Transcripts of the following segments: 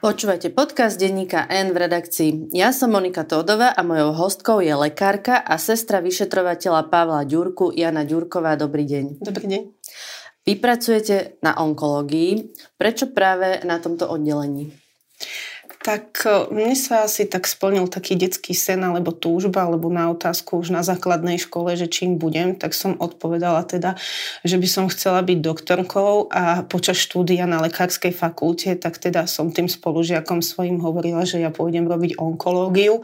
Počúvate podcast denníka N v redakcii. Ja som Monika Tódova a mojou hostkou je lekárka a sestra vyšetrovateľa Pavla Ďurku, Jana Ďurková. Dobrý deň. Dobrý deň. Vy pracujete na onkológii. Prečo práve na tomto oddelení? Tak e, mne sa asi tak splnil taký detský sen alebo túžba, alebo na otázku už na základnej škole, že čím budem, tak som odpovedala teda, že by som chcela byť doktorkou a počas štúdia na lekárskej fakulte, tak teda som tým spolužiakom svojim hovorila, že ja pôjdem robiť onkológiu.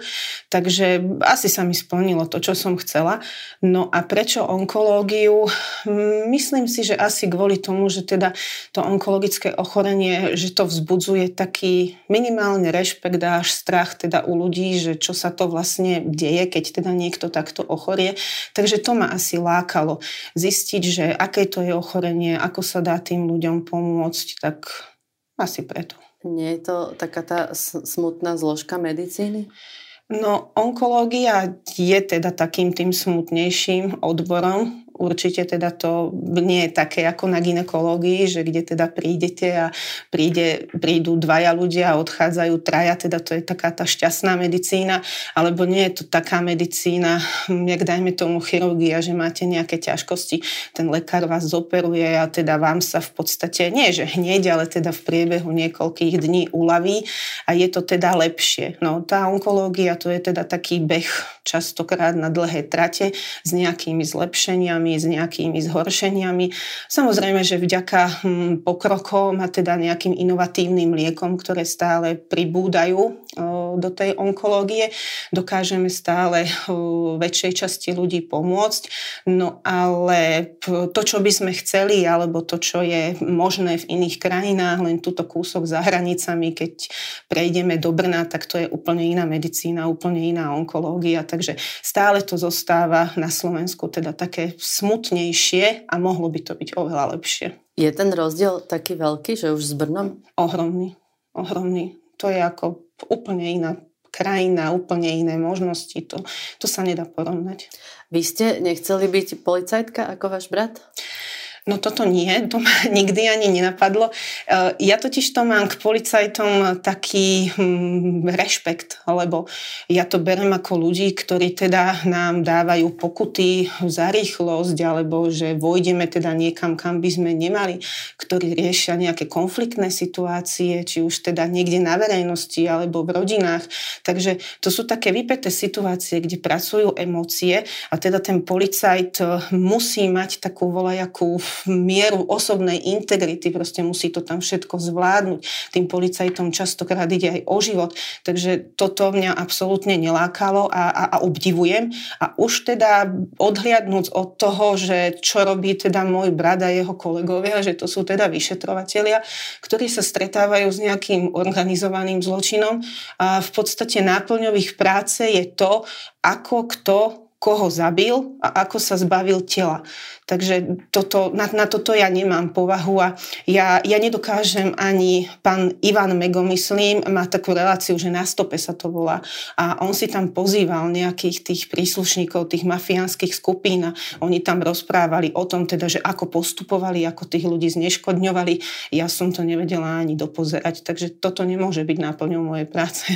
Takže asi sa mi splnilo to, čo som chcela. No a prečo onkológiu? Myslím si, že asi kvôli tomu, že teda to onkologické ochorenie, že to vzbudzuje taký minimálne minimálne rešpekt a až strach teda u ľudí, že čo sa to vlastne deje, keď teda niekto takto ochorie. Takže to ma asi lákalo zistiť, že aké to je ochorenie, ako sa dá tým ľuďom pomôcť, tak asi preto. Nie je to taká tá smutná zložka medicíny? No, onkológia je teda takým tým smutnejším odborom, Určite teda to nie je také ako na ginekológii, že kde teda prídete a príde, prídu dvaja ľudia a odchádzajú traja, teda to je taká tá šťastná medicína, alebo nie je to taká medicína, jak dajme tomu chirurgia, že máte nejaké ťažkosti, ten lekár vás zoperuje a teda vám sa v podstate, nie že hneď, ale teda v priebehu niekoľkých dní uľaví a je to teda lepšie. No tá onkológia to je teda taký beh častokrát na dlhé trate s nejakými zlepšeniami, zmenami, s nejakými zhoršeniami. Samozrejme, že vďaka hm, pokrokom a teda nejakým inovatívnym liekom, ktoré stále pribúdajú do tej onkológie, dokážeme stále väčšej časti ľudí pomôcť. No ale to, čo by sme chceli, alebo to, čo je možné v iných krajinách, len túto kúsok za hranicami, keď prejdeme do Brna, tak to je úplne iná medicína, úplne iná onkológia. Takže stále to zostáva na Slovensku teda také smutnejšie a mohlo by to byť oveľa lepšie. Je ten rozdiel taký veľký, že už s Brnom? Ohromný. Ohromný. To je ako úplne iná krajina, úplne iné možnosti. To, to sa nedá porovnať. Vy ste nechceli byť policajtka ako váš brat? No toto nie, to ma nikdy ani nenapadlo. E, ja totiž to mám k policajtom taký hm, rešpekt, lebo ja to berem ako ľudí, ktorí teda nám dávajú pokuty za rýchlosť, alebo že vojdeme teda niekam, kam by sme nemali, ktorí riešia nejaké konfliktné situácie, či už teda niekde na verejnosti, alebo v rodinách. Takže to sú také vypeté situácie, kde pracujú emócie a teda ten policajt musí mať takú volajakú mieru osobnej integrity, proste musí to tam všetko zvládnuť. Tým policajtom častokrát ide aj o život, takže toto mňa absolútne nelákalo a, a, a obdivujem. A už teda odhliadnúť od toho, že čo robí teda môj brat a jeho kolegovia, že to sú teda vyšetrovatelia, ktorí sa stretávajú s nejakým organizovaným zločinom a v podstate náplňov ich práce je to, ako kto koho zabil a ako sa zbavil tela. Takže toto, na, na toto ja nemám povahu a ja, ja nedokážem ani pán Ivan Mego, myslím, má takú reláciu, že na stope sa to volá a on si tam pozýval nejakých tých príslušníkov tých mafiánskych skupín a oni tam rozprávali o tom teda, že ako postupovali, ako tých ľudí zneškodňovali. Ja som to nevedela ani dopozerať, takže toto nemôže byť náplňou mojej práce.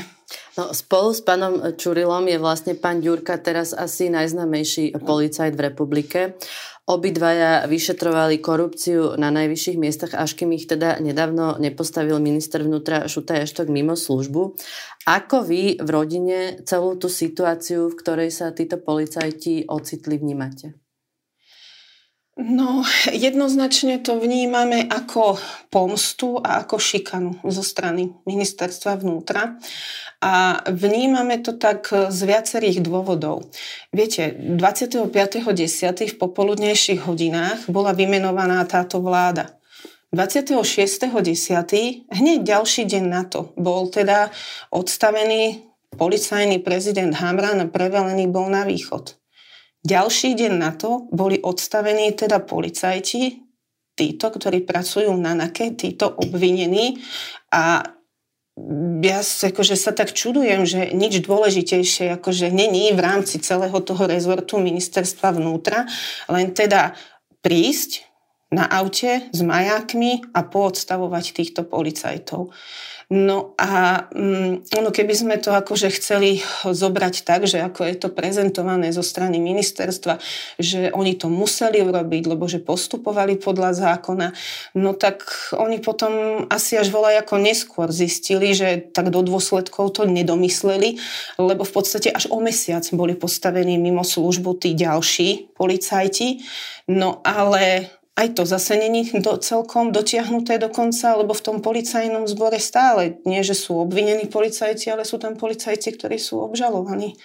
No, spolu s pánom Čurilom je vlastne pán Ďurka teraz asi najznamejší policajt v republike. Obidvaja vyšetrovali korupciu na najvyšších miestach, až kým ich teda nedávno nepostavil minister vnútra Šutaj Eštok mimo službu. Ako vy v rodine celú tú situáciu, v ktorej sa títo policajti ocitli, vnímate? No, jednoznačne to vnímame ako pomstu a ako šikanu zo strany ministerstva vnútra. A vnímame to tak z viacerých dôvodov. Viete, 25.10. v popoludnejších hodinách bola vymenovaná táto vláda. 26.10. hneď ďalší deň na to bol teda odstavený policajný prezident Hamran a prevelený bol na východ. Ďalší deň na to boli odstavení teda policajti, títo, ktorí pracujú na NAKE, títo obvinení a ja akože sa tak čudujem, že nič dôležitejšie akože není v rámci celého toho rezortu ministerstva vnútra, len teda prísť na aute s majákmi a poodstavovať týchto policajtov. No a um, ono, keby sme to akože chceli zobrať tak, že ako je to prezentované zo strany ministerstva, že oni to museli urobiť, lebo že postupovali podľa zákona, no tak oni potom asi až volaj ako neskôr zistili, že tak do dôsledkov to nedomysleli, lebo v podstate až o mesiac boli postavení mimo službu tí ďalší policajti. No ale aj to zase není do, celkom dotiahnuté do konca, lebo v tom policajnom zbore stále nie, že sú obvinení policajci, ale sú tam policajci, ktorí sú obžalovaní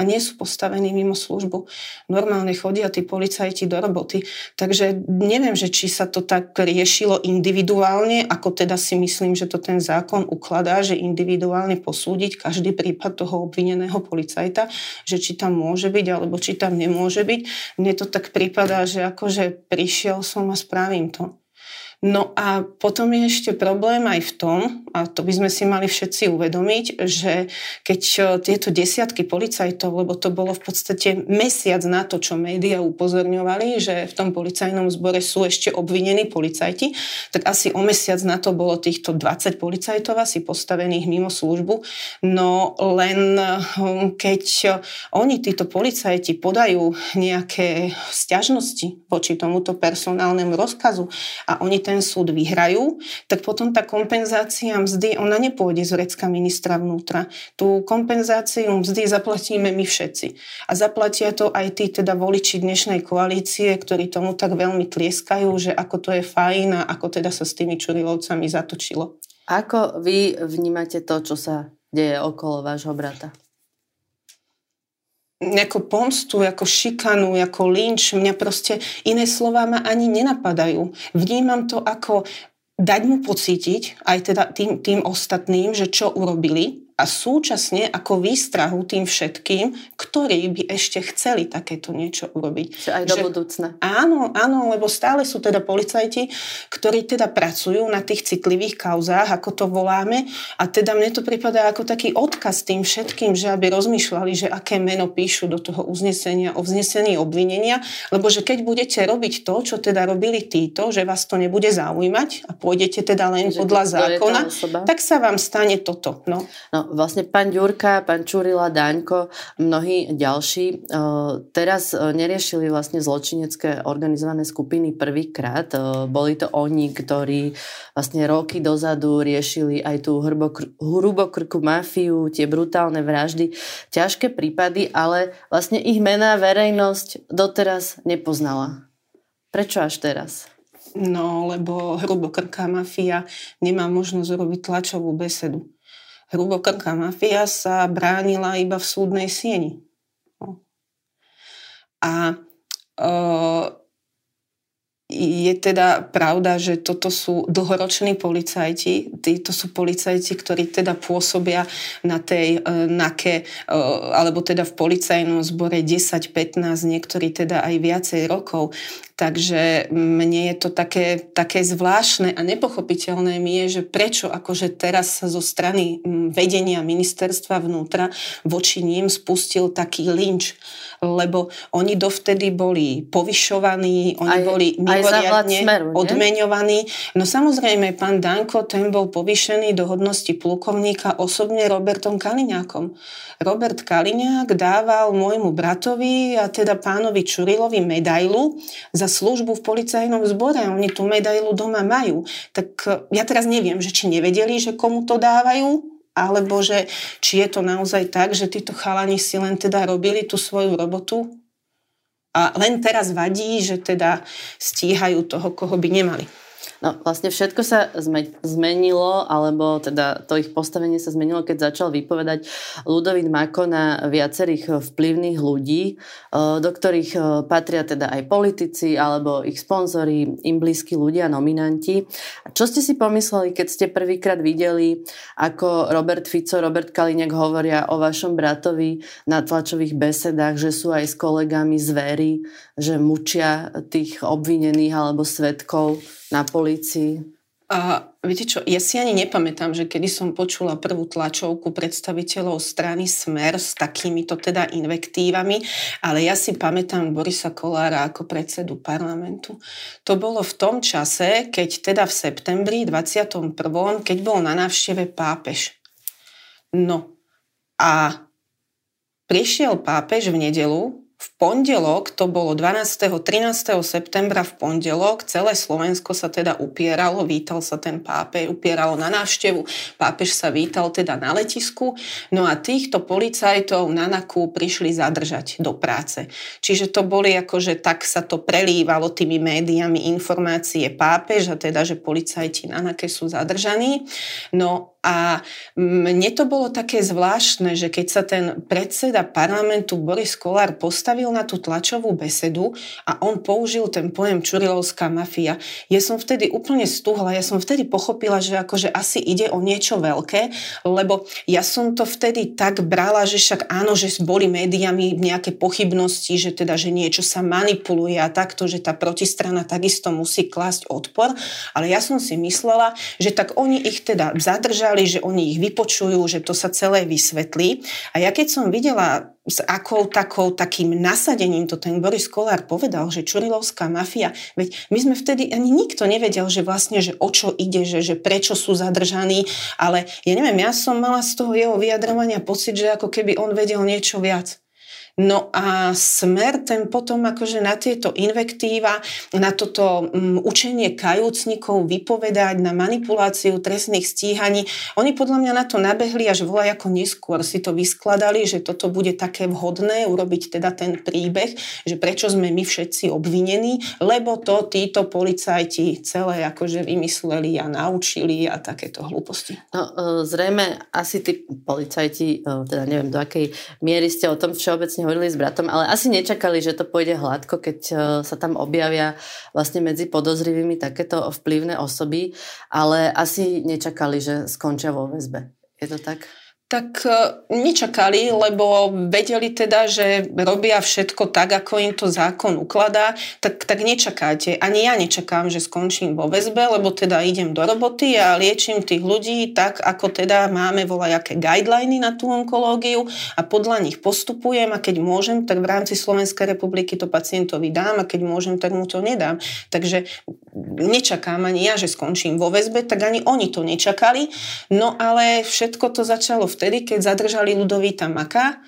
a nie sú postavení mimo službu. Normálne chodia tí policajti do roboty. Takže neviem, že či sa to tak riešilo individuálne, ako teda si myslím, že to ten zákon ukladá, že individuálne posúdiť každý prípad toho obvineného policajta, že či tam môže byť, alebo či tam nemôže byť. Mne to tak prípada, že akože prišiel som a spravím to. No a potom je ešte problém aj v tom, a to by sme si mali všetci uvedomiť, že keď e, tieto desiatky policajtov, lebo to bolo v podstate mesiac na to, čo médiá upozorňovali, že v tom policajnom zbore sú ešte obvinení policajti, tak asi o mesiac na to bolo týchto 20 policajtov asi postavených mimo službu. No len e, keď oni, títo policajti, podajú nejaké stiažnosti voči tomuto personálnemu rozkazu a oni ten súd vyhrajú, tak potom tá kompenzácia mzdy, ona nepôjde z vrecka ministra vnútra. Tú kompenzáciu mzdy zaplatíme my všetci. A zaplatia to aj tí teda voliči dnešnej koalície, ktorí tomu tak veľmi tlieskajú, že ako to je fajn a ako teda sa s tými Čurilovcami zatočilo. Ako vy vnímate to, čo sa deje okolo vášho brata? Ako pomstu, ako šikanu, ako lynč. Mňa proste iné slova ma ani nenapadajú. Vnímam to ako dať mu pocítiť, aj teda tým, tým ostatným, že čo urobili a súčasne ako výstrahu tým všetkým, ktorí by ešte chceli takéto niečo urobiť. Že aj do že, budúcna. Áno, áno, lebo stále sú teda policajti, ktorí teda pracujú na tých citlivých kauzách, ako to voláme a teda mne to pripadá ako taký odkaz tým všetkým, že aby rozmýšľali, že aké meno píšu do toho uznesenia o vznesení obvinenia, lebo že keď budete robiť to, čo teda robili títo, že vás to nebude zaujímať a pôjdete teda len že podľa zákona, tak sa vám stane toto. No. No, vlastne pán Ďurka, pán Čurila, Daňko, mnohí ďalší e, teraz e, neriešili vlastne zločinecké organizované skupiny prvýkrát. E, boli to oni, ktorí vlastne roky dozadu riešili aj tú hrubokrku mafiu, tie brutálne vraždy, ťažké prípady, ale vlastne ich mená verejnosť doteraz nepoznala. Prečo až teraz? No, lebo hrubokrká mafia nemá možnosť robiť tlačovú besedu hrubokrká mafia sa bránila iba v súdnej sieni. A e, je teda pravda, že toto sú dlhoroční policajti. Títo sú policajti, ktorí teda pôsobia na tej e, NAKE, e, alebo teda v policajnom zbore 10, 15, niektorí teda aj viacej rokov. Takže mne je to také, také zvláštne a nepochopiteľné mi je, že prečo akože teraz zo strany vedenia ministerstva vnútra voči ním spustil taký lynč lebo oni dovtedy boli povyšovaní, oni aj, boli mimoriadne smeru, odmeňovaní. No samozrejme, pán Danko, ten bol povyšený do hodnosti plukovníka osobne Robertom Kaliňákom. Robert Kaliňák dával môjmu bratovi a teda pánovi Čurilovi medailu za službu v policajnom zbore. Oni tú medailu doma majú. Tak ja teraz neviem, že či nevedeli, že komu to dávajú, alebo že či je to naozaj tak, že títo chalani si len teda robili tú svoju robotu a len teraz vadí, že teda stíhajú toho, koho by nemali. No vlastne všetko sa zmenilo, alebo teda to ich postavenie sa zmenilo, keď začal vypovedať Ludovít Mako na viacerých vplyvných ľudí, e, do ktorých e, patria teda aj politici, alebo ich sponzori, im blízki ľudia, nominanti. Čo ste si pomysleli, keď ste prvýkrát videli, ako Robert Fico, Robert Kaliňák hovoria o vašom bratovi na tlačových besedách, že sú aj s kolegami zvery, že mučia tých obvinených alebo svetkov? Na polícii? A viete čo, ja si ani nepamätám, že kedy som počula prvú tlačovku predstaviteľov strany Smer s takýmito teda invektívami, ale ja si pamätám Borisa Kolára ako predsedu parlamentu. To bolo v tom čase, keď teda v septembri 21. keď bol na návšteve pápež. No a prišiel pápež v nedelu v pondelok, to bolo 12. 13. septembra v pondelok, celé Slovensko sa teda upieralo, vítal sa ten pápež, upieralo na návštevu, pápež sa vítal teda na letisku, no a týchto policajtov na NAKU prišli zadržať do práce. Čiže to boli akože tak sa to prelívalo tými médiami informácie pápež a teda, že policajti na NAKE sú zadržaní. No a mne to bolo také zvláštne, že keď sa ten predseda parlamentu Boris Kolár postavil na tú tlačovú besedu a on použil ten pojem Čurilovská mafia, ja som vtedy úplne stuhla, ja som vtedy pochopila, že akože asi ide o niečo veľké, lebo ja som to vtedy tak brala, že však áno, že boli médiami nejaké pochybnosti, že teda, že niečo sa manipuluje a takto, že tá protistrana takisto musí klásť odpor, ale ja som si myslela, že tak oni ich teda zadržali povedali, že oni ich vypočujú, že to sa celé vysvetlí. A ja keď som videla s akou takou, takým nasadením to ten Boris Kolár povedal, že Čurilovská mafia, veď my sme vtedy, ani nikto nevedel, že vlastne, že o čo ide, že, že prečo sú zadržaní, ale ja neviem, ja som mala z toho jeho vyjadrovania pocit, že ako keby on vedel niečo viac. No a smer ten potom akože na tieto invektíva, na toto um, učenie kajúcnikov vypovedať, na manipuláciu trestných stíhaní, oni podľa mňa na to nabehli až volaj ako neskôr si to vyskladali, že toto bude také vhodné urobiť teda ten príbeh, že prečo sme my všetci obvinení, lebo to títo policajti celé akože vymysleli a naučili a takéto hlúposti. No, e, zrejme asi tí policajti, e, teda neviem do akej miery ste o tom všeobecne hovorili s bratom, ale asi nečakali, že to pôjde hladko, keď e, sa tam objavia vlastne medzi podozrivými takéto vplyvné osoby, ale asi nečakali, že skončia vo väzbe. Je to tak? Tak e, nečakali, lebo vedeli teda, že robia všetko tak, ako im to zákon ukladá, tak, tak nečakáte. Ani ja nečakám, že skončím vo väzbe, lebo teda idem do roboty a liečím tých ľudí tak, ako teda máme volajaké guideliny na tú onkológiu a podľa nich postupujem a keď môžem, tak v rámci Slovenskej republiky to pacientovi dám a keď môžem, tak mu to nedám. Takže nečakám ani ja, že skončím vo väzbe, tak ani oni to nečakali. No ale všetko to začalo v vtedy, keď zadržali Ludovíta Maka.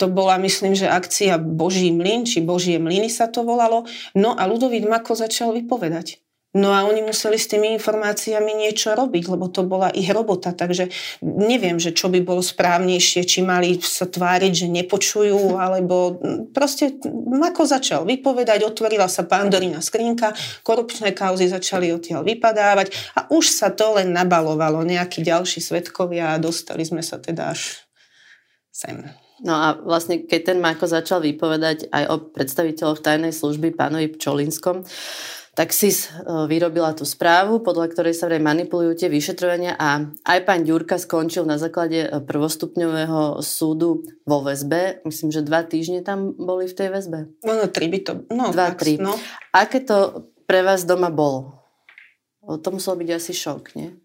To bola, myslím, že akcia Boží mlyn, či Božie mlyny sa to volalo. No a Ludovít Mako začal vypovedať. No a oni museli s tými informáciami niečo robiť, lebo to bola ich robota. Takže neviem, že čo by bolo správnejšie, či mali sa tváriť, že nepočujú, alebo proste ako začal vypovedať, otvorila sa pandorina skrinka, korupčné kauzy začali odtiaľ vypadávať a už sa to len nabalovalo, nejakí ďalší svetkovia a dostali sme sa teda až sem. No a vlastne, keď ten Mako začal vypovedať aj o predstaviteľoch tajnej služby pánovi Pčolinskom, tak SIS e, vyrobila tú správu, podľa ktorej sa vraj manipulujú tie vyšetrovania a aj pán Ďurka skončil na základe e, prvostupňového súdu vo väzbe. Myslím, že dva týždne tam boli v tej väzbe. No, tri by to... No, dva, tri. No. Aké to pre vás doma bolo? To muselo byť asi šok, nie?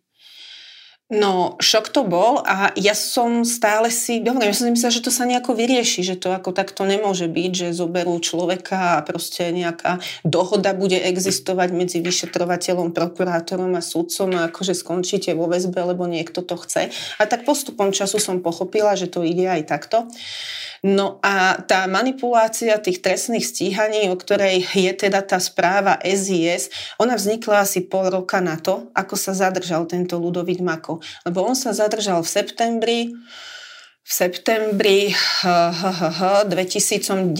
No, šok to bol a ja som stále si, dobre, ja som si myslela, že to sa nejako vyrieši, že to ako takto nemôže byť, že zoberú človeka a proste nejaká dohoda bude existovať medzi vyšetrovateľom, prokurátorom a sudcom a akože skončíte vo väzbe, lebo niekto to chce. A tak postupom času som pochopila, že to ide aj takto. No a tá manipulácia tých trestných stíhaní, o ktorej je teda tá správa SIS, ona vznikla asi pol roka na to, ako sa zadržal tento Ludovít Mako. Lebo on sa zadržal v septembri, v septembri 2020.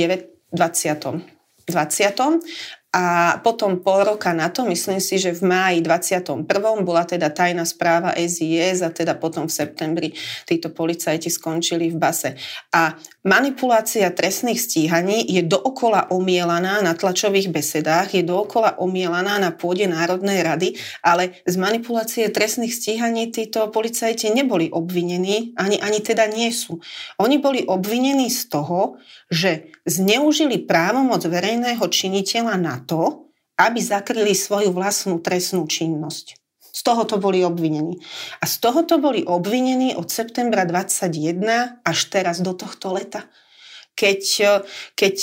20. A potom pol roka na to, myslím si, že v máji 21. bola teda tajná správa SIS a teda potom v septembri títo policajti skončili v base. A manipulácia trestných stíhaní je dookola omielaná na tlačových besedách, je dookola omielaná na pôde Národnej rady, ale z manipulácie trestných stíhaní títo policajti neboli obvinení, ani, ani teda nie sú. Oni boli obvinení z toho, že zneužili právomoc verejného činiteľa na to, aby zakryli svoju vlastnú trestnú činnosť. Z tohoto boli obvinení. A z tohoto boli obvinení od septembra 21 až teraz do tohto leta keď, keď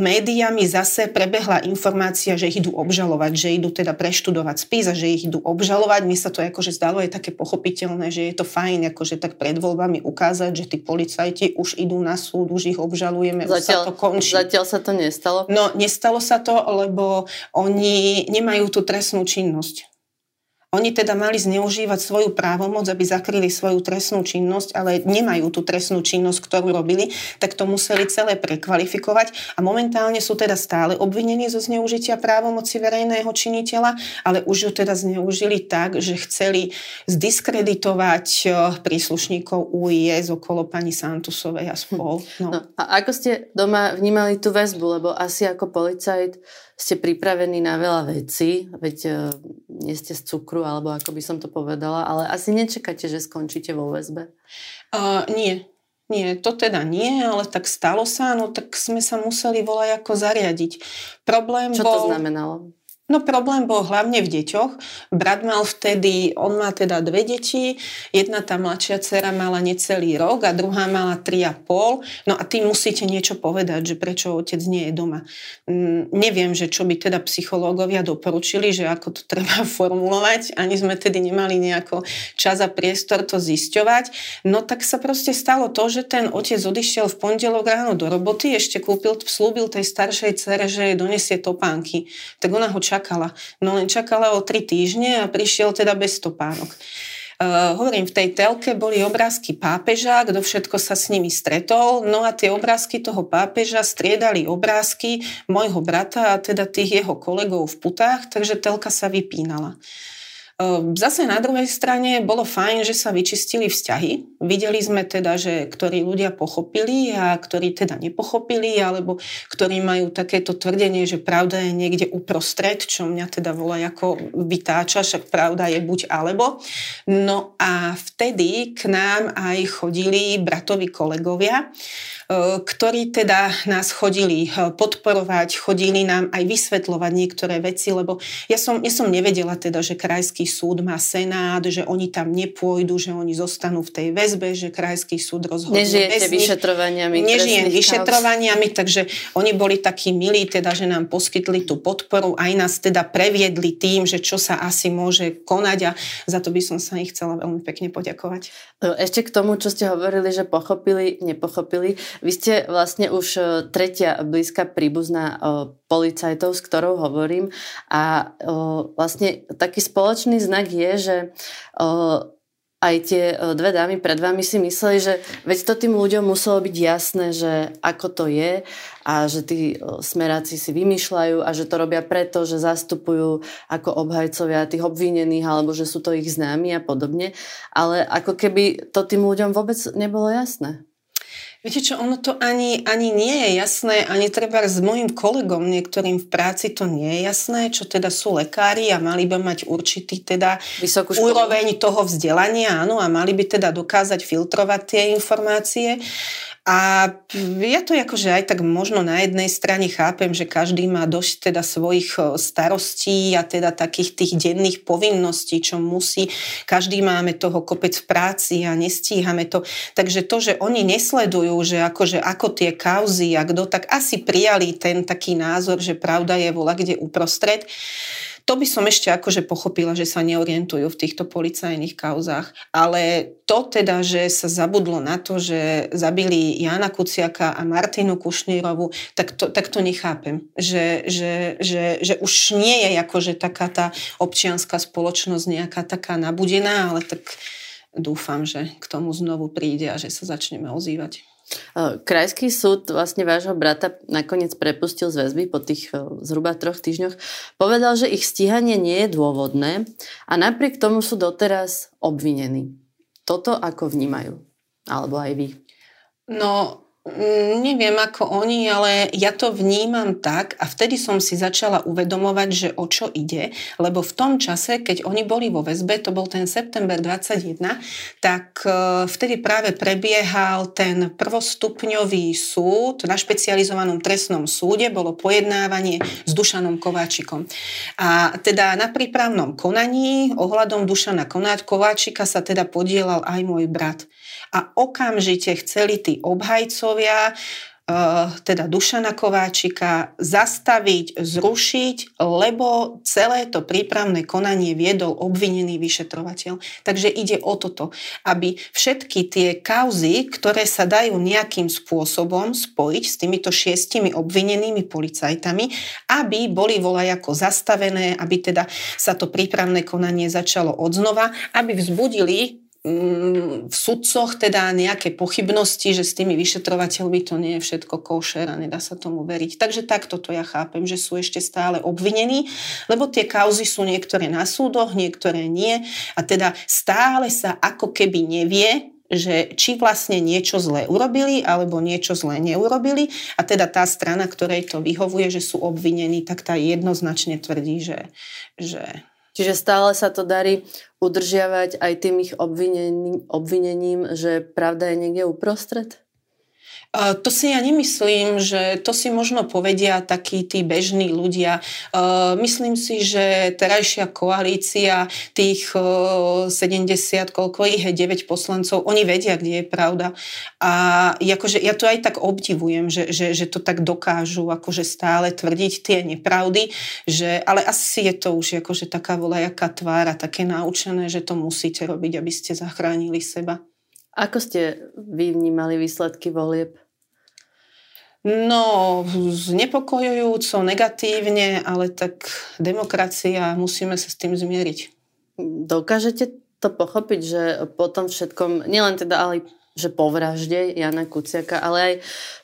médiami zase prebehla informácia, že ich idú obžalovať, že idú teda preštudovať spis a že ich idú obžalovať. Mi sa to akože zdalo je také pochopiteľné, že je to fajn akože tak pred voľbami ukázať, že tí policajti už idú na súd, už ich obžalujeme, zatiaľ, už sa to končí. Zatiaľ sa to nestalo? No, nestalo sa to, lebo oni nemajú tú trestnú činnosť. Oni teda mali zneužívať svoju právomoc, aby zakryli svoju trestnú činnosť, ale nemajú tú trestnú činnosť, ktorú robili, tak to museli celé prekvalifikovať a momentálne sú teda stále obvinení zo zneužitia právomoci verejného činiteľa, ale už ju teda zneužili tak, že chceli zdiskreditovať eh, príslušníkov UIS okolo pani Santusovej a spol. No. No, a ako ste doma vnímali tú väzbu, lebo asi ako policajt ste pripravení na veľa vecí, veď uh, nie ste z cukru, alebo ako by som to povedala, ale asi nečakáte, že skončíte vo väzbe? Uh, nie, nie, to teda nie, ale tak stalo sa, no tak sme sa museli volať ako zariadiť. Problém Čo bol... to znamenalo? No problém bol hlavne v deťoch. Brat mal vtedy, on má teda dve deti, jedna tá mladšia dcera mala necelý rok a druhá mala tri a pol. No a tým musíte niečo povedať, že prečo otec nie je doma. Mm, neviem, že čo by teda psychológovia doporučili, že ako to treba formulovať. Ani sme tedy nemali nejako čas a priestor to zisťovať. No tak sa proste stalo to, že ten otec odišiel v pondelok ráno do roboty, ešte kúpil, slúbil tej staršej cere, že donesie topánky. Tak ona ho čakala čakala. No len čakala o tri týždne a prišiel teda bez stopánok. Uh, hovorím, v tej telke boli obrázky pápeža, kto všetko sa s nimi stretol, no a tie obrázky toho pápeža striedali obrázky môjho brata a teda tých jeho kolegov v putách, takže telka sa vypínala. Ehm, zase na druhej strane bolo fajn, že sa vyčistili vzťahy. Videli sme teda, že ktorí ľudia pochopili a ktorí teda nepochopili, alebo ktorí majú takéto tvrdenie, že pravda je niekde uprostred, čo mňa teda volá ako vytáča, však pravda je buď alebo. No a vtedy k nám aj chodili bratovi kolegovia, ktorí teda nás chodili e, podporovať, chodili nám aj vysvetľovať niektoré veci, lebo ja som, ja som nevedela teda, že krajský súd má senát, že oni tam nepôjdu, že oni zostanú v tej väzbe, že krajský súd rozhodne Nežijete bez vyšetrovaniami. Nežijem vyšetrovaniami, kauz. takže oni boli takí milí, teda, že nám poskytli tú podporu, aj nás teda previedli tým, že čo sa asi môže konať a za to by som sa ich chcela veľmi pekne poďakovať. E, ešte k tomu, čo ste hovorili, že pochopili, nepochopili. Vy ste vlastne už e, tretia blízka príbuzná e, policajtov, s ktorou hovorím a e, vlastne taký spoločný znak je, že aj tie dve dámy pred vami si mysleli, že veď to tým ľuďom muselo byť jasné, že ako to je a že tí smeráci si vymýšľajú a že to robia preto, že zastupujú ako obhajcovia tých obvinených alebo že sú to ich známi a podobne. Ale ako keby to tým ľuďom vôbec nebolo jasné. Viete čo, ono to ani, ani nie je jasné, ani treba s mojim kolegom niektorým v práci to nie je jasné, čo teda sú lekári a mali by mať určitý teda Vysokú úroveň toho vzdelania, áno, a mali by teda dokázať filtrovať tie informácie. A ja to akože aj tak možno na jednej strane chápem, že každý má dosť teda svojich e, starostí a teda takých tých denných povinností, čo musí. Každý máme toho kopec v práci a nestíhame to. Takže to, že oni nesledujú, že akože ako tie kauzy a kto, tak asi prijali ten taký názor, že pravda je vola kde uprostred. To by som ešte akože pochopila, že sa neorientujú v týchto policajných kauzách. Ale to teda, že sa zabudlo na to, že zabili Jana Kuciaka a Martinu Kušnírovu, tak to, tak to nechápem. Že, že, že, že už nie je akože taká tá občianská spoločnosť nejaká taká nabudená, ale tak dúfam, že k tomu znovu príde a že sa začneme ozývať. Krajský súd vlastne vášho brata nakoniec prepustil z väzby po tých zhruba troch týždňoch. Povedal, že ich stíhanie nie je dôvodné a napriek tomu sú doteraz obvinení. Toto ako vnímajú? Alebo aj vy? No, neviem ako oni, ale ja to vnímam tak a vtedy som si začala uvedomovať, že o čo ide, lebo v tom čase, keď oni boli vo väzbe, to bol ten september 21, tak e, vtedy práve prebiehal ten prvostupňový súd na špecializovanom trestnom súde, bolo pojednávanie s Dušanom Kováčikom. A teda na prípravnom konaní ohľadom Dušana Kováčika sa teda podielal aj môj brat a okamžite chceli tí obhajcovia eh, teda Dušana Kováčika zastaviť, zrušiť, lebo celé to prípravné konanie viedol obvinený vyšetrovateľ. Takže ide o toto, aby všetky tie kauzy, ktoré sa dajú nejakým spôsobom spojiť s týmito šiestimi obvinenými policajtami, aby boli volajako zastavené, aby teda sa to prípravné konanie začalo odznova, aby vzbudili v sudcoch teda nejaké pochybnosti, že s tými vyšetrovateľmi to nie je všetko košer a nedá sa tomu veriť. Takže takto to ja chápem, že sú ešte stále obvinení, lebo tie kauzy sú niektoré na súdoch, niektoré nie a teda stále sa ako keby nevie, že či vlastne niečo zlé urobili alebo niečo zlé neurobili a teda tá strana, ktorej to vyhovuje, že sú obvinení, tak tá jednoznačne tvrdí, že, že Čiže stále sa to darí udržiavať aj tým ich obvinením, obvinením, že pravda je niekde uprostred? To si ja nemyslím, že to si možno povedia takí tí bežní ľudia. Myslím si, že terajšia koalícia tých 70, koľko ich je, 9 poslancov, oni vedia, kde je pravda. A akože, ja to aj tak obdivujem, že, že, že to tak dokážu akože stále tvrdiť tie nepravdy, že, ale asi je to už akože taká volajaká tvára, také naučené, že to musíte robiť, aby ste zachránili seba. Ako ste vy vnímali výsledky volieb? No, znepokojujúco, negatívne, ale tak demokracia, musíme sa s tým zmieriť. Dokážete to pochopiť, že po tom všetkom, nielen teda ale že po vražde Jana Kuciaka, ale aj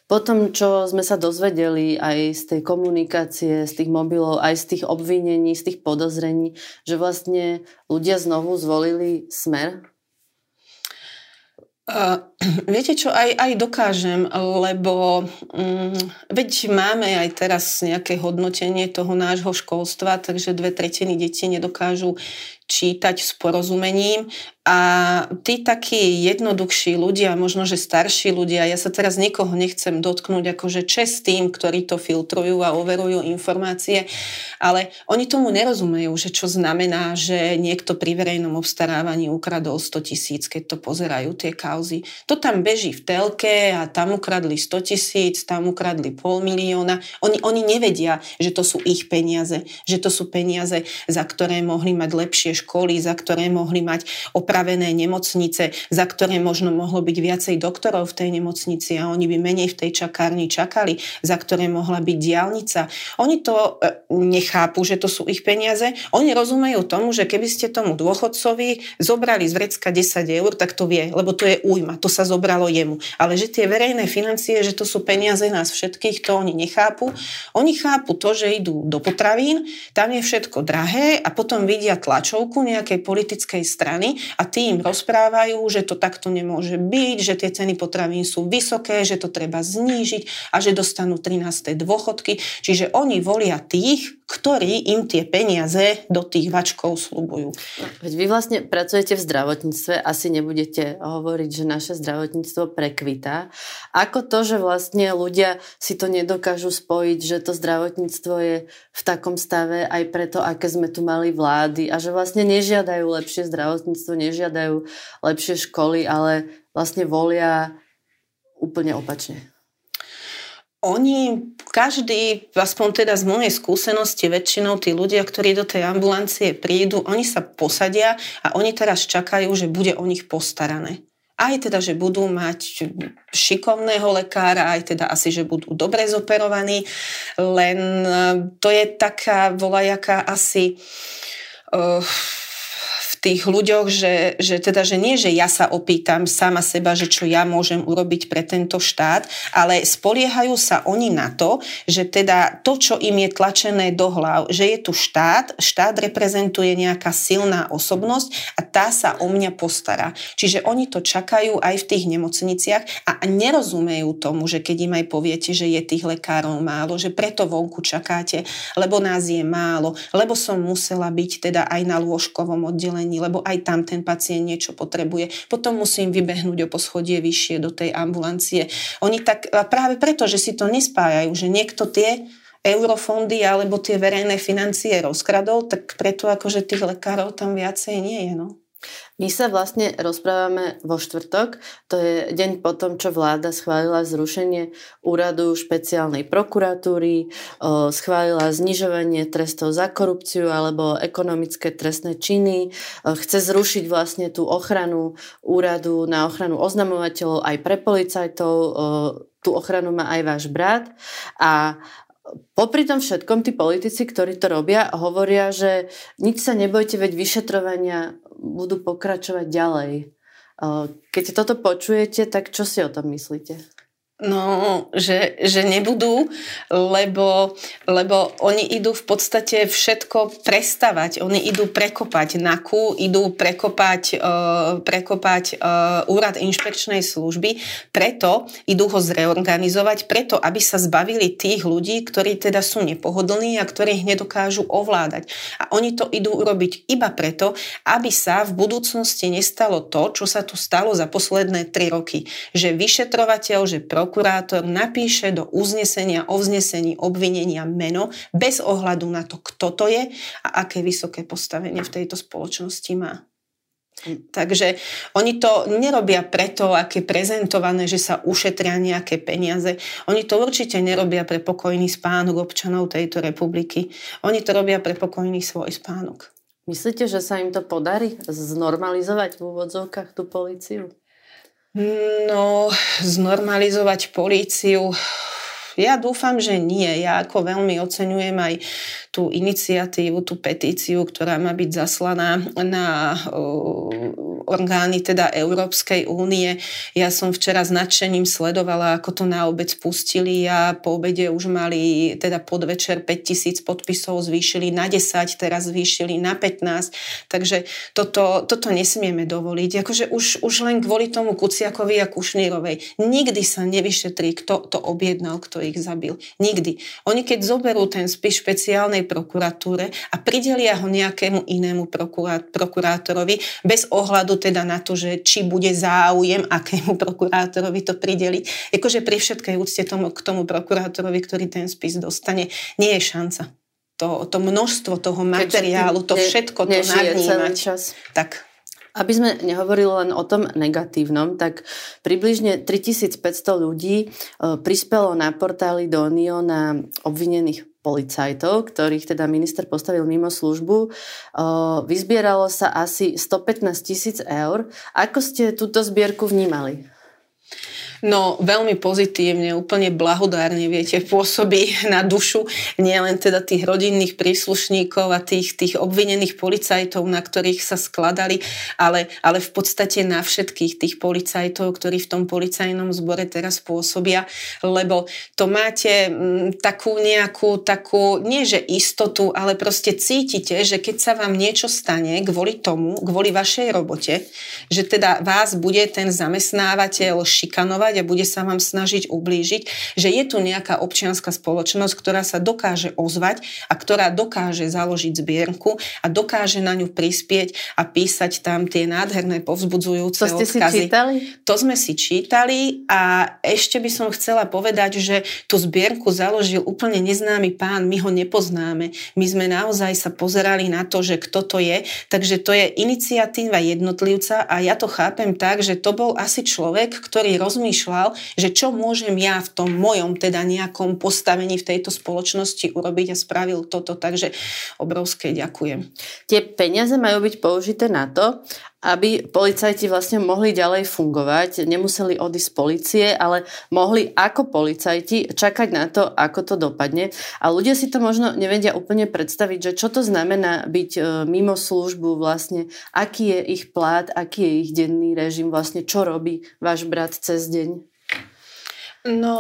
po tom, čo sme sa dozvedeli aj z tej komunikácie, z tých mobilov, aj z tých obvinení, z tých podozrení, že vlastne ľudia znovu zvolili smer Uh, viete čo, aj, aj dokážem, lebo um, veď máme aj teraz nejaké hodnotenie toho nášho školstva, takže dve tretiny detí nedokážu čítať s porozumením a tí takí jednoduchší ľudia, možno, že starší ľudia, ja sa teraz nikoho nechcem dotknúť, akože čest tým, ktorí to filtrujú a overujú informácie, ale oni tomu nerozumejú, že čo znamená, že niekto pri verejnom obstarávaní ukradol 100 tisíc, keď to pozerajú tie kauzy. To tam beží v telke a tam ukradli 100 tisíc, tam ukradli pol milióna. Oni, oni nevedia, že to sú ich peniaze, že to sú peniaze, za ktoré mohli mať lepšie školy, za ktoré mohli mať opravené nemocnice, za ktoré možno mohlo byť viacej doktorov v tej nemocnici a oni by menej v tej čakárni čakali, za ktoré mohla byť diálnica. Oni to e, nechápu, že to sú ich peniaze. Oni rozumejú tomu, že keby ste tomu dôchodcovi zobrali z vrecka 10 eur, tak to vie, lebo to je újma, to sa zobralo jemu. Ale že tie verejné financie, že to sú peniaze nás všetkých, to oni nechápu. Oni chápu to, že idú do potravín, tam je všetko drahé a potom vidia tlačov tlačovku nejakej politickej strany a tí im rozprávajú, že to takto nemôže byť, že tie ceny potravín sú vysoké, že to treba znížiť a že dostanú 13. dôchodky. Čiže oni volia tých, ktorí im tie peniaze do tých vačkov slubujú. Veď vy vlastne pracujete v zdravotníctve, asi nebudete hovoriť, že naše zdravotníctvo prekvitá. Ako to, že vlastne ľudia si to nedokážu spojiť, že to zdravotníctvo je v takom stave aj preto, aké sme tu mali vlády a že vlastne nežiadajú lepšie zdravotníctvo, nežiadajú lepšie školy, ale vlastne volia úplne opačne. Oni, každý, aspoň teda z mojej skúsenosti, väčšinou tí ľudia, ktorí do tej ambulancie prídu, oni sa posadia a oni teraz čakajú, že bude o nich postarané. Aj teda, že budú mať šikovného lekára, aj teda asi, že budú dobre zoperovaní, len e, to je taká volajaká asi uh, tých ľuďoch, že, že teda, že nie, že ja sa opýtam sama seba, že čo ja môžem urobiť pre tento štát, ale spoliehajú sa oni na to, že teda to, čo im je tlačené do hlav, že je tu štát, štát reprezentuje nejaká silná osobnosť a tá sa o mňa postará. Čiže oni to čakajú aj v tých nemocniciach a nerozumejú tomu, že keď im aj poviete, že je tých lekárov málo, že preto vonku čakáte, lebo nás je málo, lebo som musela byť teda aj na lôžkovom oddelení, lebo aj tam ten pacient niečo potrebuje. Potom musím vybehnúť o poschodie vyššie do tej ambulancie. Oni tak práve preto, že si to nespájajú, že niekto tie eurofondy alebo tie verejné financie rozkradol, tak preto akože tých lekárov tam viacej nie je. No. My sa vlastne rozprávame vo štvrtok, to je deň potom, čo vláda schválila zrušenie úradu špeciálnej prokuratúry, schválila znižovanie trestov za korupciu alebo ekonomické trestné činy, chce zrušiť vlastne tú ochranu úradu na ochranu oznamovateľov aj pre policajtov, tú ochranu má aj váš brat. A Popri tom všetkom tí politici, ktorí to robia, hovoria, že nič sa nebojte, veď vyšetrovania budú pokračovať ďalej. Keď toto počujete, tak čo si o tom myslíte? No, že, že nebudú, lebo, lebo oni idú v podstate všetko prestavať. Oni idú prekopať NAKU, idú prekopať, uh, prekopať uh, úrad inšpekčnej služby, preto idú ho zreorganizovať, preto aby sa zbavili tých ľudí, ktorí teda sú nepohodlní a ktorých nedokážu ovládať. A oni to idú urobiť iba preto, aby sa v budúcnosti nestalo to, čo sa tu stalo za posledné tri roky. Že vyšetrovateľ, že pro prokurátor napíše do uznesenia o vznesení obvinenia meno bez ohľadu na to, kto to je a aké vysoké postavenie v tejto spoločnosti má. Takže oni to nerobia preto, aké prezentované, že sa ušetria nejaké peniaze. Oni to určite nerobia pre pokojný spánok občanov tejto republiky. Oni to robia pre pokojný svoj spánok. Myslíte, že sa im to podarí znormalizovať v úvodzovkách tú policiu? No, znormalizovať políciu, ja dúfam, že nie. Ja ako veľmi oceňujem aj tú iniciatívu, tú petíciu, ktorá má byť zaslaná na orgány teda Európskej únie. Ja som včera s nadšením sledovala, ako to na obec pustili a po obede už mali teda podvečer 5000 podpisov, zvýšili na 10, teraz zvýšili na 15. Takže toto, toto nesmieme dovoliť. Akože už, už len kvôli tomu Kuciakovi a Kušnírovej. Nikdy sa nevyšetrí, kto to objednal, kto ich zabil. Nikdy. Oni keď zoberú ten spis špeciálnej prokuratúre a pridelia ho nejakému inému prokurátorovi, bez ohľadu teda na to, že či bude záujem, akému prokurátorovi to prideliť. Akože pri všetkej úcte tomu, k tomu prokurátorovi, ktorý ten spis dostane, nie je šanca. To, to množstvo toho materiálu, to všetko to nadnímať. Čas. Tak aby sme nehovorili len o tom negatívnom, tak približne 3500 ľudí e, prispelo na portáli Donio na obvinených policajtov, ktorých teda minister postavil mimo službu. Vyzbieralo sa asi 115 tisíc eur. Ako ste túto zbierku vnímali? No veľmi pozitívne, úplne blahodárne, viete, pôsobí na dušu nielen teda tých rodinných príslušníkov a tých, tých obvinených policajtov, na ktorých sa skladali, ale, ale v podstate na všetkých tých policajtov, ktorí v tom policajnom zbore teraz pôsobia, lebo to máte mm, takú nejakú, takú, nie že istotu, ale proste cítite, že keď sa vám niečo stane kvôli tomu, kvôli vašej robote, že teda vás bude ten zamestnávateľ šikanovať, a bude sa vám snažiť ublížiť, že je tu nejaká občianská spoločnosť, ktorá sa dokáže ozvať a ktorá dokáže založiť zbierku a dokáže na ňu prispieť a písať tam tie nádherné povzbudzujúce to ste odkazy. Si čítali? To sme si čítali a ešte by som chcela povedať, že tú zbierku založil úplne neznámy pán, my ho nepoznáme. My sme naozaj sa pozerali na to, že kto to je, takže to je iniciatíva jednotlivca a ja to chápem tak, že to bol asi človek, ktorý rozmýšľa rozmýšľal, že čo môžem ja v tom mojom teda nejakom postavení v tejto spoločnosti urobiť a spravil toto. Takže obrovské ďakujem. Tie peniaze majú byť použité na to, aby policajti vlastne mohli ďalej fungovať, nemuseli odísť z policie, ale mohli ako policajti čakať na to, ako to dopadne. A ľudia si to možno nevedia úplne predstaviť, že čo to znamená byť e, mimo službu vlastne, aký je ich plát, aký je ich denný režim, vlastne čo robí váš brat cez deň. No,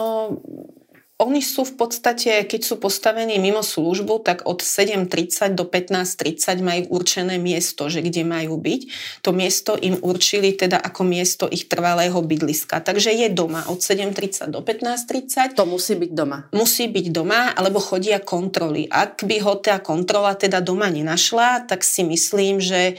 oni sú v podstate, keď sú postavení mimo službu, tak od 7.30 do 15.30 majú určené miesto, že kde majú byť. To miesto im určili teda ako miesto ich trvalého bydliska. Takže je doma od 7.30 do 15.30. To musí byť doma. Musí byť doma, alebo chodia kontroly. Ak by ho tá kontrola teda doma nenašla, tak si myslím, že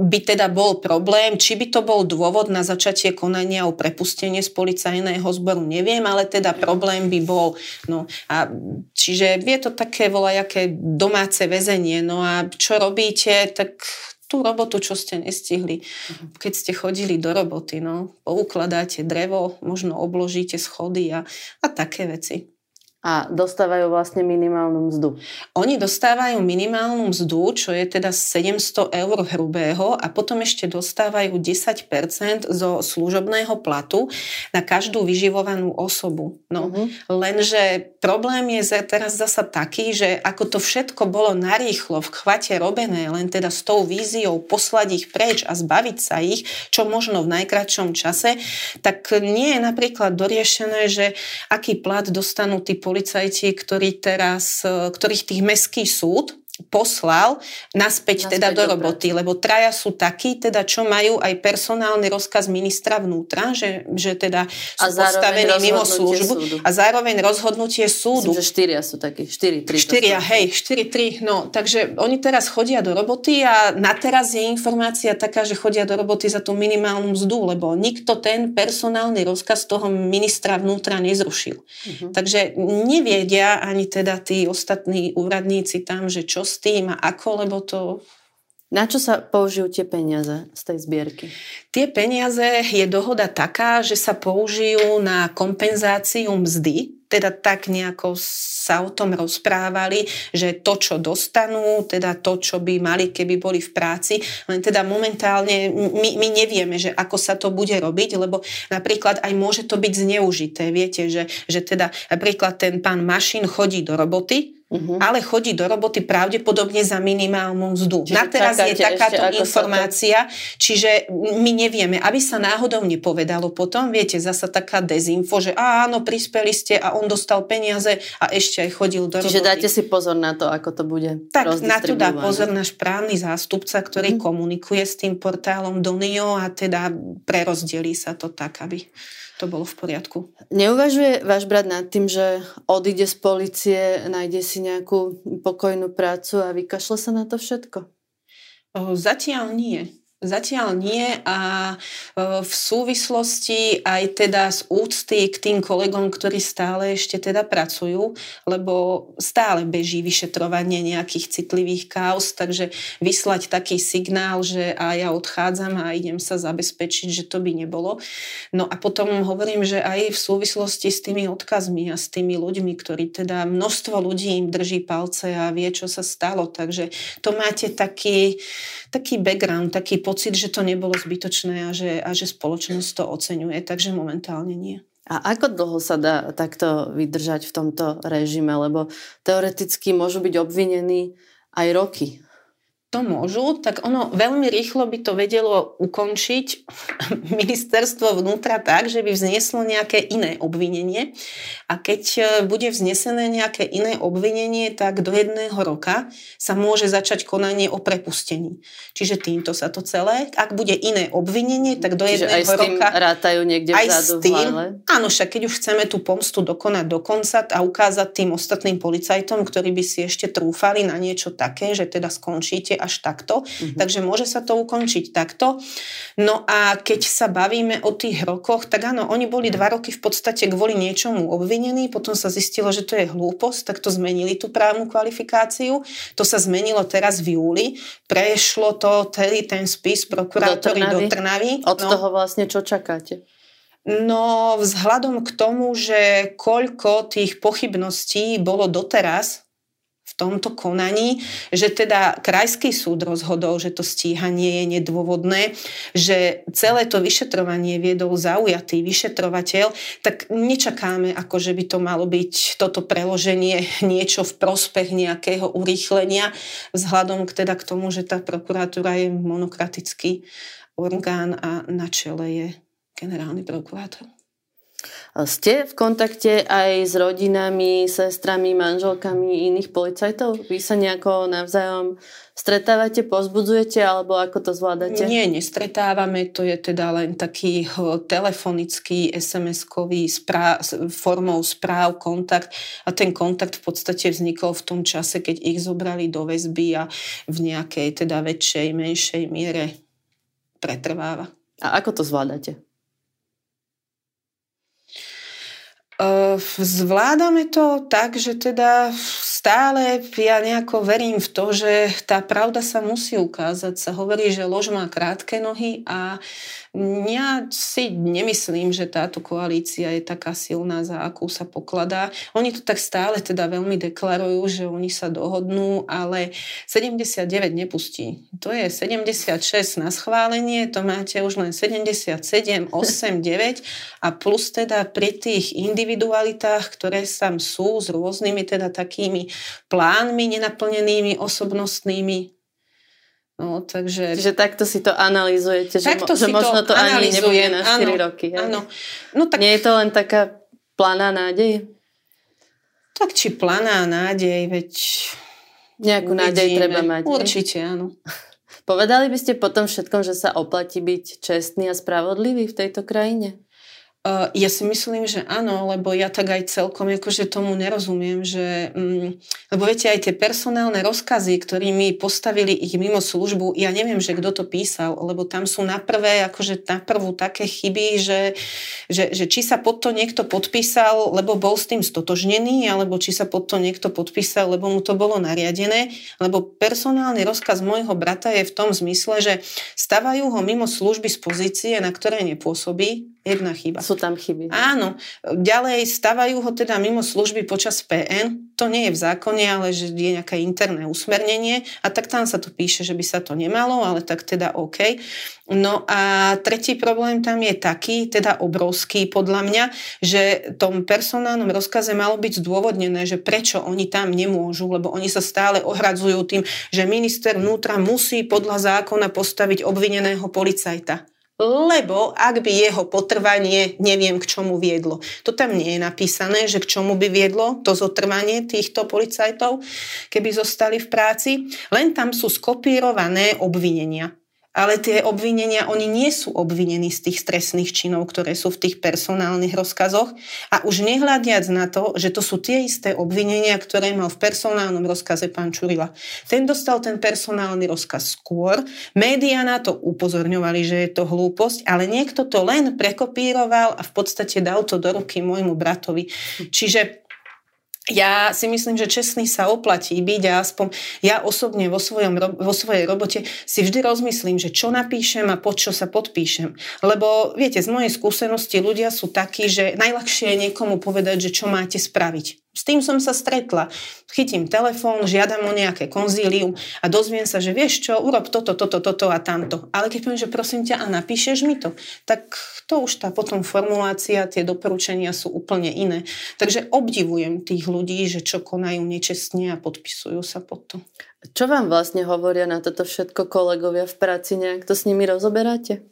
by teda bol problém. Či by to bol dôvod na začatie konania o prepustenie z policajného zboru, neviem, ale teda problém by bol. No a čiže je to také volajaké domáce väzenie. No a čo robíte, tak tú robotu, čo ste nestihli, keď ste chodili do roboty. No, poukladáte drevo, možno obložíte schody a, a také veci a dostávajú vlastne minimálnu mzdu. Oni dostávajú minimálnu mzdu, čo je teda 700 eur hrubého a potom ešte dostávajú 10% zo služobného platu na každú vyživovanú osobu. No, uh-huh. Lenže problém je teraz zasa taký, že ako to všetko bolo narýchlo v chvate robené, len teda s tou víziou poslať ich preč a zbaviť sa ich, čo možno v najkračšom čase, tak nie je napríklad doriešené, že aký plat dostanú tí policajti, ktorí teraz, e, ktorých tých mestský súd poslal naspäť, naspäť teda do roboty, lebo traja sú takí, teda čo majú aj personálny rozkaz ministra vnútra, že, že teda sú postavení mimo službu súdu. a zároveň rozhodnutie súdu. Myslím, že štyria sú takí, štyri, tri. Štyria, hej, štyri, tri, no, takže oni teraz chodia do roboty a na teraz je informácia taká, že chodia do roboty za tú minimálnu mzdu, lebo nikto ten personálny rozkaz toho ministra vnútra nezrušil. Uh-huh. Takže nevedia ani teda tí ostatní úradníci tam, že čo s tým a ako, lebo to na čo sa použijú tie peniaze z tej zbierky? Tie peniaze je dohoda taká, že sa použijú na kompenzáciu mzdy, teda tak nejako sa o tom rozprávali, že to, čo dostanú, teda to, čo by mali, keby boli v práci, len teda momentálne my, my nevieme, že ako sa to bude robiť, lebo napríklad aj môže to byť zneužité. Viete, že, že teda napríklad ten pán Mašin chodí do roboty, Uh-huh. ale chodí do roboty pravdepodobne za minimálnu mzdu. Čiže Na teraz je takáto informácia, to... čiže my nevieme, aby sa náhodou nepovedalo potom, viete, zasa taká dezinfo, že áno, prispeli ste a on dostal peniaze a ešte aj chodil do čiže roboty. Čiže dajte si pozor na to, ako to bude Tak na to dá pozor náš právny zástupca, ktorý uh-huh. komunikuje s tým portálom Donio a teda prerozdelí sa to tak, aby to bolo v poriadku. Neuvažuje váš brat nad tým, že odíde z policie, nájde si nejakú pokojnú prácu a vykašle sa na to všetko? Zatiaľ nie. Zatiaľ nie a e, v súvislosti aj teda z úcty k tým kolegom, ktorí stále ešte teda pracujú, lebo stále beží vyšetrovanie nejakých citlivých kauz, takže vyslať taký signál, že a ja odchádzam a idem sa zabezpečiť, že to by nebolo. No a potom hovorím, že aj v súvislosti s tými odkazmi a s tými ľuďmi, ktorí teda množstvo ľudí im drží palce a vie, čo sa stalo, takže to máte taký, taký background, taký pocit, že to nebolo zbytočné a že, a že spoločnosť to oceňuje, takže momentálne nie. A ako dlho sa dá takto vydržať v tomto režime? Lebo teoreticky môžu byť obvinení aj roky to môžu, tak ono veľmi rýchlo by to vedelo ukončiť ministerstvo vnútra tak, že by vzneslo nejaké iné obvinenie a keď e, bude vznesené nejaké iné obvinenie, tak do jedného roka sa môže začať konanie o prepustení. Čiže týmto sa to celé. Ak bude iné obvinenie, tak do Čiže jedného aj s tým roka... rátajú niekde aj s tým, Áno, však keď už chceme tú pomstu dokonať do konca a ukázať tým ostatným policajtom, ktorí by si ešte trúfali na niečo také, že teda skončíte až takto. Mm-hmm. Takže môže sa to ukončiť takto. No a keď sa bavíme o tých rokoch, tak áno, oni boli dva roky v podstate kvôli niečomu obvinení, potom sa zistilo, že to je hlúposť, tak to zmenili tú právnu kvalifikáciu. To sa zmenilo teraz v júli. Prešlo to celý ten spis prokurátory do Trnavy. Do Trnavy. Od no. toho vlastne čo čakáte? No vzhľadom k tomu, že koľko tých pochybností bolo doteraz tomto konaní, že teda krajský súd rozhodol, že to stíhanie je nedôvodné, že celé to vyšetrovanie viedol zaujatý vyšetrovateľ, tak nečakáme, ako že by to malo byť toto preloženie niečo v prospech nejakého urýchlenia vzhľadom k, teda k tomu, že tá prokuratúra je monokratický orgán a na čele je generálny prokurátor. Ste v kontakte aj s rodinami, sestrami, manželkami iných policajtov? Vy sa nejako navzájom stretávate, pozbudzujete alebo ako to zvládate? Nie, nestretávame, to je teda len taký telefonický, SMS-kový správ, formou správ, kontakt a ten kontakt v podstate vznikol v tom čase, keď ich zobrali do väzby a v nejakej teda väčšej, menšej miere pretrváva. A ako to zvládate? Zvládame to tak, že teda stále ja nejako verím v to, že tá pravda sa musí ukázať. Sa hovorí, že lož má krátke nohy a ja si nemyslím, že táto koalícia je taká silná, za akú sa pokladá. Oni to tak stále teda veľmi deklarujú, že oni sa dohodnú, ale 79 nepustí. To je 76 na schválenie, to máte už len 77, 8, 9 a plus teda pri tých individualitách, ktoré tam sú s rôznymi teda takými plánmi nenaplnenými, osobnostnými, No, takže... Čiže takto si to analýzujete, že, takto že možno to, to ani nebude na 4 áno, roky. Áno. No, tak... Nie je to len taká planá nádej? Tak či planá nádej, veď... Nejakú uvidíme. nádej treba mať. Určite, áno. Povedali by ste potom všetkom, že sa oplatí byť čestný a spravodlivý v tejto krajine? Uh, ja si myslím, že áno, lebo ja tak aj celkom akože tomu nerozumiem, že, um, lebo viete, aj tie personálne rozkazy, ktorými postavili ich mimo službu, ja neviem, že kto to písal, lebo tam sú na prvé, akože na prvú také chyby, že, že, že či sa pod to niekto podpísal, lebo bol s tým stotožnený, alebo či sa pod to niekto podpísal, lebo mu to bolo nariadené, lebo personálny rozkaz môjho brata je v tom zmysle, že stavajú ho mimo služby z pozície, na ktoré nepôsobí, Jedna chyba. Sú tam chyby. Áno. Ďalej stavajú ho teda mimo služby počas PN. To nie je v zákone, ale že je nejaké interné usmernenie a tak tam sa to píše, že by sa to nemalo, ale tak teda OK. No a tretí problém tam je taký, teda obrovský podľa mňa, že tom personálnom rozkaze malo byť zdôvodnené, že prečo oni tam nemôžu, lebo oni sa stále ohradzujú tým, že minister vnútra musí podľa zákona postaviť obvineného policajta lebo ak by jeho potrvanie neviem k čomu viedlo. To tam nie je napísané, že k čomu by viedlo to zotrvanie týchto policajtov, keby zostali v práci. Len tam sú skopírované obvinenia ale tie obvinenia, oni nie sú obvinení z tých stresných činov, ktoré sú v tých personálnych rozkazoch a už nehľadiac na to, že to sú tie isté obvinenia, ktoré mal v personálnom rozkaze pán Čurila. Ten dostal ten personálny rozkaz skôr, médiá na to upozorňovali, že je to hlúposť, ale niekto to len prekopíroval a v podstate dal to do ruky môjmu bratovi. Čiže ja si myslím, že čestný sa oplatí byť a aspoň ja osobne vo, svojom, vo svojej robote si vždy rozmyslím, že čo napíšem a pod čo sa podpíšem. Lebo viete, z mojej skúsenosti ľudia sú takí, že najľahšie je niekomu povedať, že čo máte spraviť. S tým som sa stretla. Chytím telefón, žiadam o nejaké konzílium a dozviem sa, že vieš čo, urob toto, toto, toto a tamto. Ale keď poviem, že prosím ťa a napíšeš mi to, tak to už tá potom formulácia, tie doporučenia sú úplne iné. Takže obdivujem tých ľudí, že čo konajú nečestne a podpisujú sa pod to. Čo vám vlastne hovoria na toto všetko kolegovia v práci? Nejak to s nimi rozoberáte?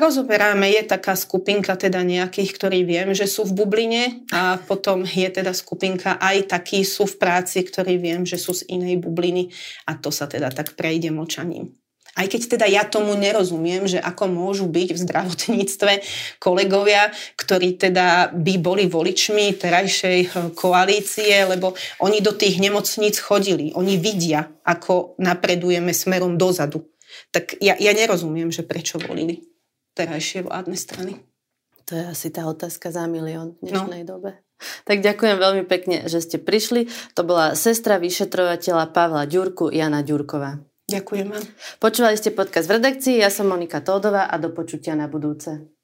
Rozoberáme, je taká skupinka teda nejakých, ktorí viem, že sú v bubline a potom je teda skupinka aj takí sú v práci, ktorí viem, že sú z inej bubliny a to sa teda tak prejde močaním. Aj keď teda ja tomu nerozumiem, že ako môžu byť v zdravotníctve kolegovia, ktorí teda by boli voličmi terajšej eh, koalície, lebo oni do tých nemocníc chodili. Oni vidia, ako napredujeme smerom dozadu. Tak ja, ja nerozumiem, že prečo volili terajšie vládne strany. To je asi tá otázka za milión v dnešnej no. dobe. Tak ďakujem veľmi pekne, že ste prišli. To bola sestra vyšetrovateľa Pavla Ďurku, Jana Ďurková. Ďakujem vám. Počúvali ste podcast v redakcii, ja som Monika Tódová a do počutia na budúce.